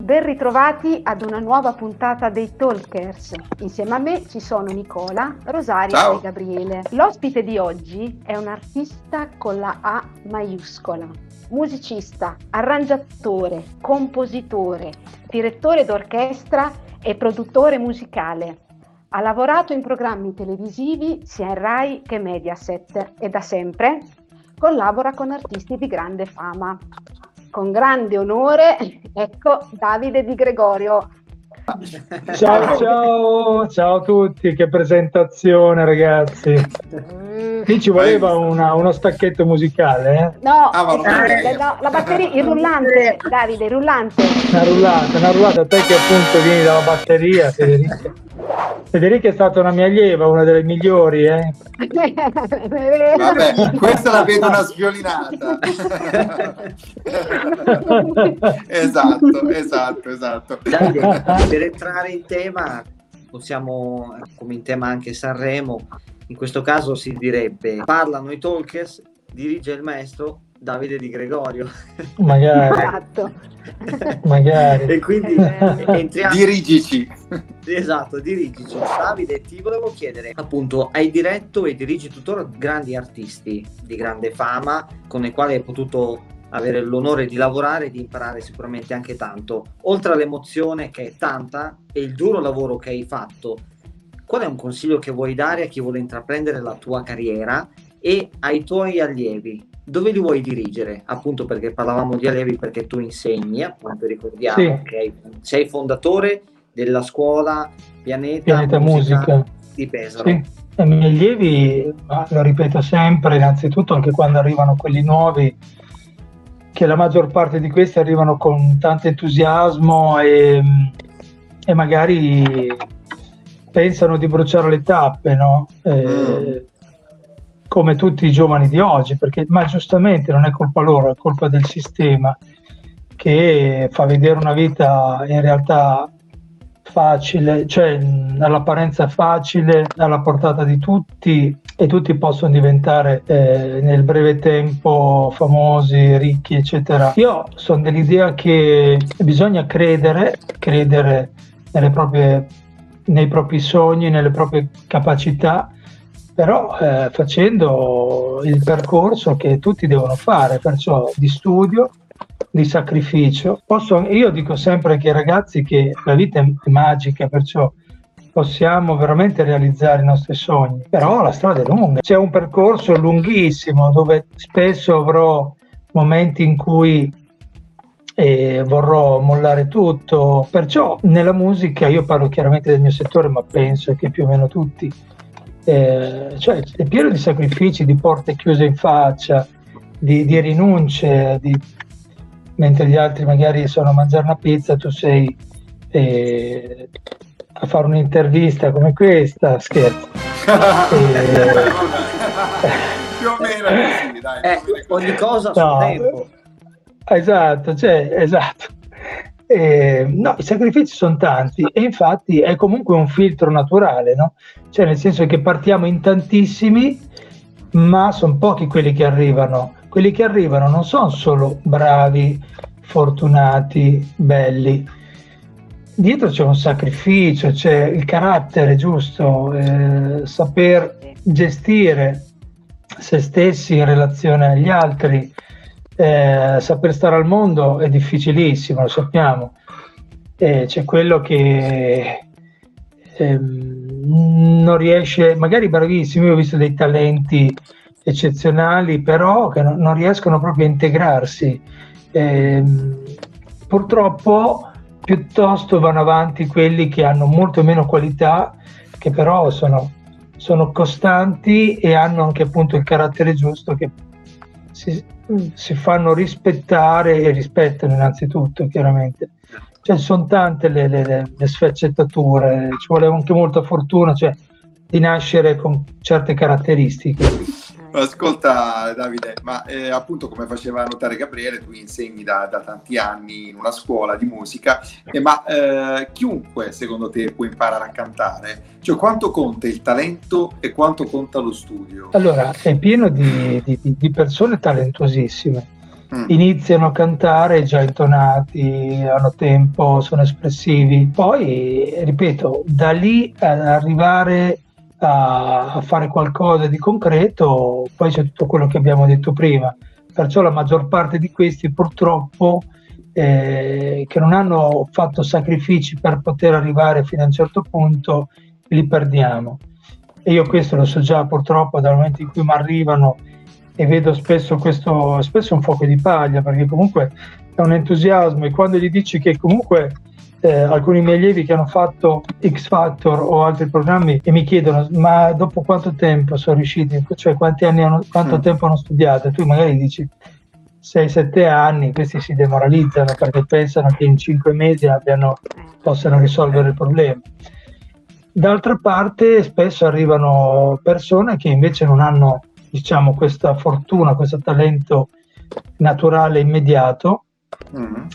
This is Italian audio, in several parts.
Ben ritrovati ad una nuova puntata dei Talkers. Insieme a me ci sono Nicola, Rosaria Ciao. e Gabriele. L'ospite di oggi è un artista con la A maiuscola. Musicista, arrangiatore, compositore, direttore d'orchestra e produttore musicale. Ha lavorato in programmi televisivi sia in Rai che Mediaset e da sempre collabora con artisti di grande fama. Con grande onore, ecco Davide Di Gregorio. Ciao, ciao, ciao a tutti, che presentazione ragazzi. Qui ci voleva una- uno stacchetto musicale, eh? No, Ah, sapevo. no, la batteria, il rullante, Davide, il rullante. Una rullata, una rullata, te che appunto vieni dalla batteria, Federica. Federica è stata una mia allieva, una delle migliori, eh? Vabbè, questa la vedo una sviolinata. esatto, esatto, esatto. Davide, per entrare in tema, possiamo, come in tema anche Sanremo, in questo caso si direbbe parlano i talkers, dirige il maestro Davide Di Gregorio. Magari, Esatto. magari. e quindi Eh. entriamo. Dirigici. Esatto, dirigici. Davide, ti volevo chiedere, appunto, hai diretto e dirigi tuttora grandi artisti di grande fama con i quali hai potuto avere l'onore di lavorare e di imparare sicuramente anche tanto. Oltre all'emozione che è tanta e il duro lavoro che hai fatto, qual è un consiglio che vuoi dare a chi vuole intraprendere la tua carriera e ai tuoi allievi? Dove li vuoi dirigere? Appunto perché parlavamo di allievi perché tu insegni, appunto ricordiamo Sì. che sei fondatore della scuola Pianeta, Pianeta Musica. di Pesaro. Sì. I miei allievi, lo ripeto sempre, innanzitutto anche quando arrivano quelli nuovi, che la maggior parte di questi arrivano con tanto entusiasmo e, e magari pensano di bruciare le tappe, no? Eh, come tutti i giovani di oggi, perché ma giustamente non è colpa loro, è colpa del sistema che fa vedere una vita in realtà facile, cioè all'apparenza facile, alla portata di tutti e tutti possono diventare eh, nel breve tempo famosi, ricchi, eccetera. Io sono dell'idea che bisogna credere, credere proprie, nei propri sogni, nelle proprie capacità, però eh, facendo il percorso che tutti devono fare, perciò di studio, di sacrificio. Posso- io dico sempre che ragazzi che la vita è magica, perciò possiamo veramente realizzare i nostri sogni, però la strada è lunga, c'è un percorso lunghissimo dove spesso avrò momenti in cui eh, vorrò mollare tutto, perciò nella musica io parlo chiaramente del mio settore, ma penso che più o meno tutti, eh, cioè è pieno di sacrifici, di porte chiuse in faccia, di, di rinunce, di- mentre gli altri magari sono a mangiare una pizza, tu sei eh, a fare un'intervista come questa, scherzo. Più o meno così, dai. Eh, più o meno è così. ogni cosa a suo No, tempo. Esatto, cioè, esatto. Eh, no, i sacrifici sono tanti e infatti è comunque un filtro naturale, no? Cioè nel senso che partiamo in tantissimi, ma sono pochi quelli che arrivano. Quelli che arrivano non sono solo bravi, fortunati, belli. Dietro c'è un sacrificio, c'è il carattere giusto, eh, saper gestire se stessi in relazione agli altri, eh, saper stare al mondo è difficilissimo, lo sappiamo. Eh, c'è quello che ehm, non riesce, magari bravissimo, io ho visto dei talenti eccezionali, però che non, non riescono proprio a integrarsi. Ehm, purtroppo piuttosto vanno avanti quelli che hanno molto meno qualità, che però sono, sono costanti e hanno anche appunto il carattere giusto che si, si fanno rispettare e rispettano innanzitutto, chiaramente. Cioè, sono tante le, le- le- sfaccettature, ci vuole anche molta fortuna, cioè di nascere con certe caratteristiche. Ascolta Davide, ma eh, appunto come faceva notare Gabriele, tu insegni da, da tanti anni in una scuola di musica, eh, ma eh, chiunque secondo te può imparare a cantare? Cioè quanto conta il talento e quanto conta lo studio? Allora, è pieno di, di- di persone talentuosissime, mm. iniziano a cantare già intonati, hanno tempo, sono espressivi. Poi, ripeto, da lì ad arrivare a, a fare qualcosa di concreto, poi c'è tutto quello che abbiamo detto prima. Perciò la maggior parte di questi purtroppo eh, che non hanno fatto sacrifici per poter arrivare fino a un certo punto, li perdiamo. E io questo lo so già purtroppo dal momento in cui mi arrivano e vedo spesso questo, spesso un fuoco di paglia, perché comunque è un entusiasmo e quando gli dici che comunque eh, alcuni miei allievi che hanno fatto X Factor o altri programmi e mi chiedono ma dopo quanto tempo sono riusciti, cioè quanti anni hanno, quanto mm. tempo hanno studiato e tu magari dici 6-7 anni, questi si demoralizzano perché pensano che in 5 mesi abbiano, possano risolvere il problema. D'altra parte spesso arrivano persone che invece non hanno diciamo, questa fortuna, questo talento naturale immediato mm.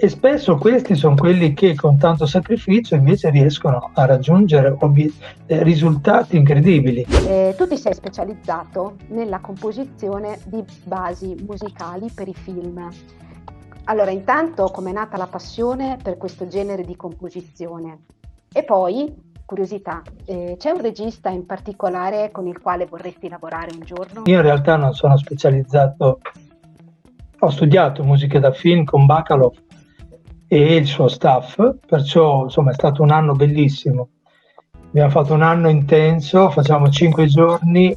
E spesso questi sono quelli che con tanto sacrificio invece riescono a raggiungere obi- eh, risultati incredibili. Eh, tu ti sei specializzato nella composizione di basi musicali per i film. Allora, intanto come è nata la passione per questo genere di composizione? E poi curiosità, eh, c'è un regista in particolare con il quale vorresti lavorare un giorno? Io in realtà non sono specializzato, ho studiato musica da film con Bacalov e il suo staff, perciò insomma è stato un anno bellissimo. Abbiamo fatto un anno intenso, facciamo cinque giorni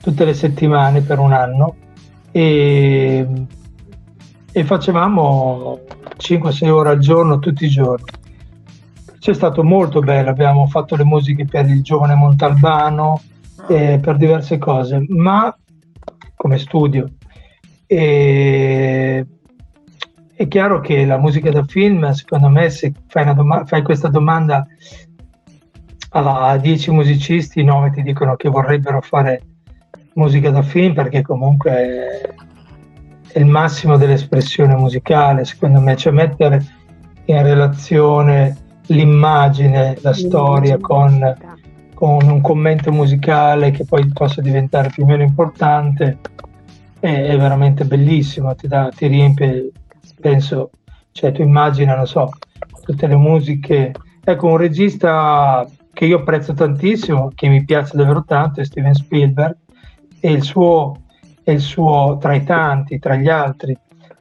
tutte le settimane per un anno e, e facevamo 5-6 ore al giorno tutti i giorni c'è stato molto bello, abbiamo fatto le musiche per il giovane Montalbano, eh, per diverse cose, ma come studio. E, è chiaro che la musica da film, secondo me, se fai, doma- fai questa domanda a 10 musicisti, 9 ti dicono che vorrebbero fare musica da film perché comunque è, il massimo dell'espressione musicale, secondo me, cioè mettere in relazione l'immagine, la storia con, con, un commento musicale che poi possa diventare più o meno importante è, è veramente bellissimo, ti, dà, ti riempie, penso, cioè tu immagina, non so, tutte le musiche. Ecco, un regista che io apprezzo tantissimo, che mi piace davvero tanto, è Steven Spielberg, e il suo, è il suo tra i tanti, tra gli altri,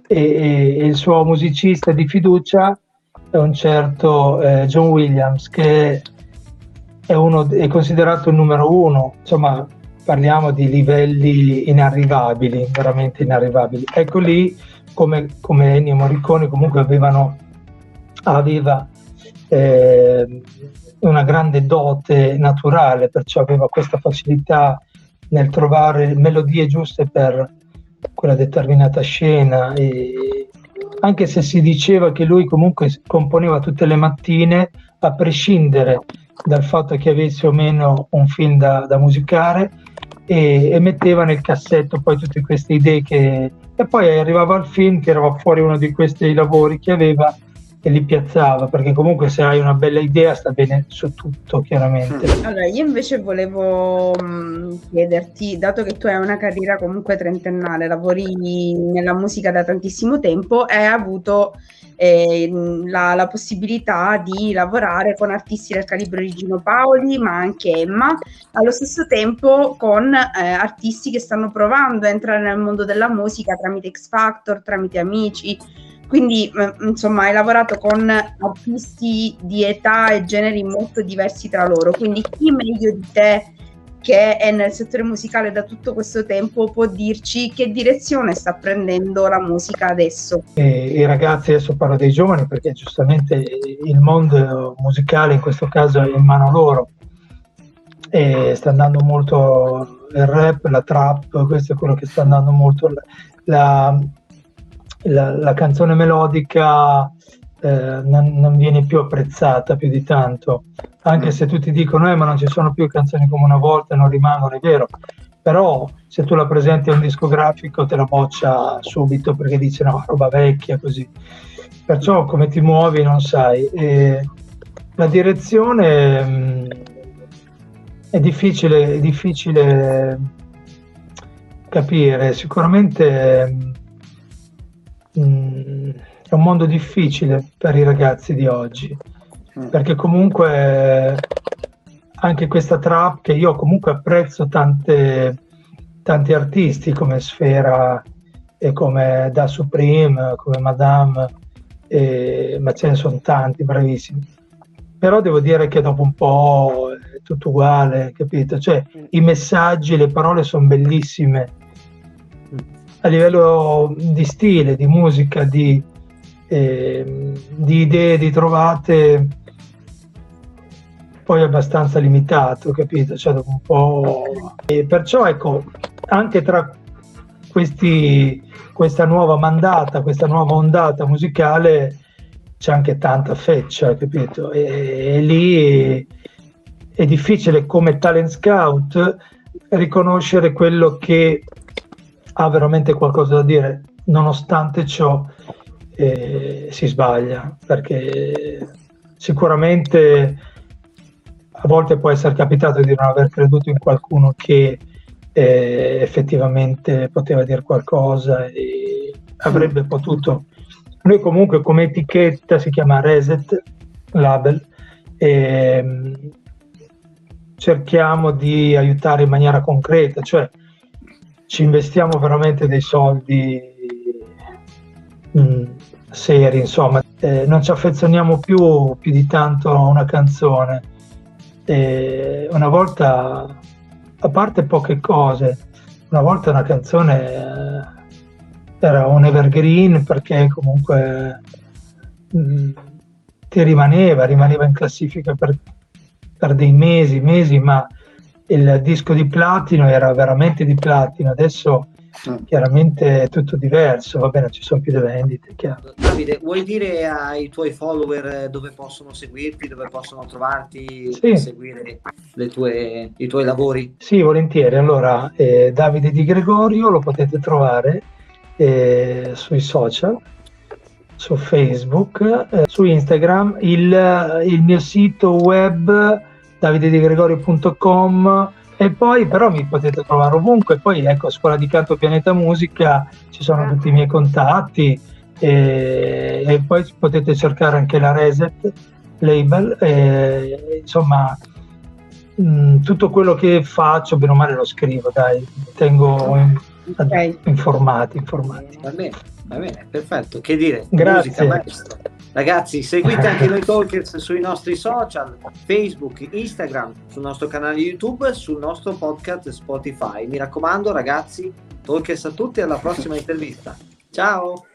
e, e il suo musicista di fiducia è un certo eh, John Williams che è, uno, è considerato il numero uno, insomma parliamo di livelli inarrivabili, veramente inarrivabili. Ecco lì come, come Ennio Morricone comunque avevano, aveva eh, una grande dote naturale, perciò aveva questa facilità nel trovare melodie giuste per quella determinata scena e, anche se si diceva che lui comunque componeva tutte le mattine, a prescindere dal fatto che avesse o meno un film da, da musicare, e, e, metteva nel cassetto poi tutte queste idee che... E poi arrivava al film, era fuori uno di questi lavori che aveva e li piazzava, perché comunque se hai una bella idea sta bene su tutto, chiaramente. Mm. Allora, io invece volevo mm, chiederti, dato che tu hai una carriera comunque trentennale, lavori nella musica da tantissimo tempo, hai avuto eh, la, la, possibilità di lavorare con artisti del calibro di Gino Paoli, ma anche Emma, allo stesso tempo con eh, artisti che stanno provando a entrare nel mondo della musica tramite X Factor, tramite amici quindi, insomma, hai lavorato con artisti di età e generi molto diversi tra loro. Quindi, chi meglio di te, che è nel settore musicale da tutto questo tempo, può dirci che direzione sta prendendo la musica adesso? I ragazzi, adesso parlo dei giovani perché giustamente il mondo musicale in questo caso è in mano loro. E sta andando molto il rap, la trap, questo è quello che sta andando molto. La, la, la canzone melodica eh, non, non, viene più apprezzata più di tanto, anche mm. se tutti dicono eh, ma non ci sono più canzoni come una volta, non rimangono, è vero, però se tu la presenti a un discografico te la boccia subito perché dice no, roba vecchia così. Perciò come ti muovi non sai. E la direzione mh, mm, è difficile, è difficile capire, sicuramente... Mh, mm, è un mondo difficile per i ragazzi di oggi, mm. perché comunque anche questa trap che io comunque apprezzo tante, tanti artisti come Sfera e come Da Supreme, come Madame, e, ma ce ne sono tanti bravissimi. Però devo dire che dopo un po' è tutto uguale, capito? Cioè i messaggi, le parole sono bellissime. A livello di stile, di musica, di, eh, di idee, di trovate, poi è abbastanza limitato, capito? Cioè un po'... E perciò ecco, anche tra questi, questa nuova mandata, questa nuova ondata musicale c'è anche tanta feccia, capito? E, e lì è difficile come talent scout riconoscere quello che ha veramente qualcosa da dire, nonostante ciò eh, si sbaglia, perché sicuramente a volte può essere capitato di non aver creduto in qualcuno che eh, effettivamente poteva dire qualcosa e avrebbe potuto. Noi comunque come etichetta si chiama Reset Label e mm, cerchiamo di aiutare in maniera concreta, cioè ci investiamo veramente dei soldi mm, seri, insomma, eh, non ci affezioniamo più, più di tanto a una canzone e una volta, a parte poche cose, una volta una canzone eh, era un evergreen perché comunque mh, mm, ti rimaneva, rimaneva in classifica per, per dei mesi, mesi, ma il disco di platino era veramente di platino. Adesso. Chiaramente è tutto diverso, va bene, ci sono più le vendite, chiaro. Davide, vuoi dire ai tuoi follower dove possono seguirti, dove possono trovarti sì. seguire tue, i tuoi lavori? Sì, volentieri. Allora, eh, Davide Di Gregorio lo potete trovare eh, sui social, su Facebook, eh, su Instagram, il, il mio sito web davidedigregorio.com e poi però mi potete trovare ovunque, poi ecco a Scuola di Canto Pianeta Musica ci sono tutti i miei contatti e, e poi potete cercare anche la Reset Label, e, insomma mh, mm, tutto quello che faccio bene o male lo scrivo, dai, tengo in, okay. informati, informati. Va bene, va bene, perfetto, che dire, Grazie. musica maestro. Ragazzi, seguite anche noi Talkers sui nostri social, Facebook, Instagram, sul nostro canale YouTube, sul nostro podcast Spotify. Mi raccomando, ragazzi, Talkers a tutti alla prossima intervista. Ciao!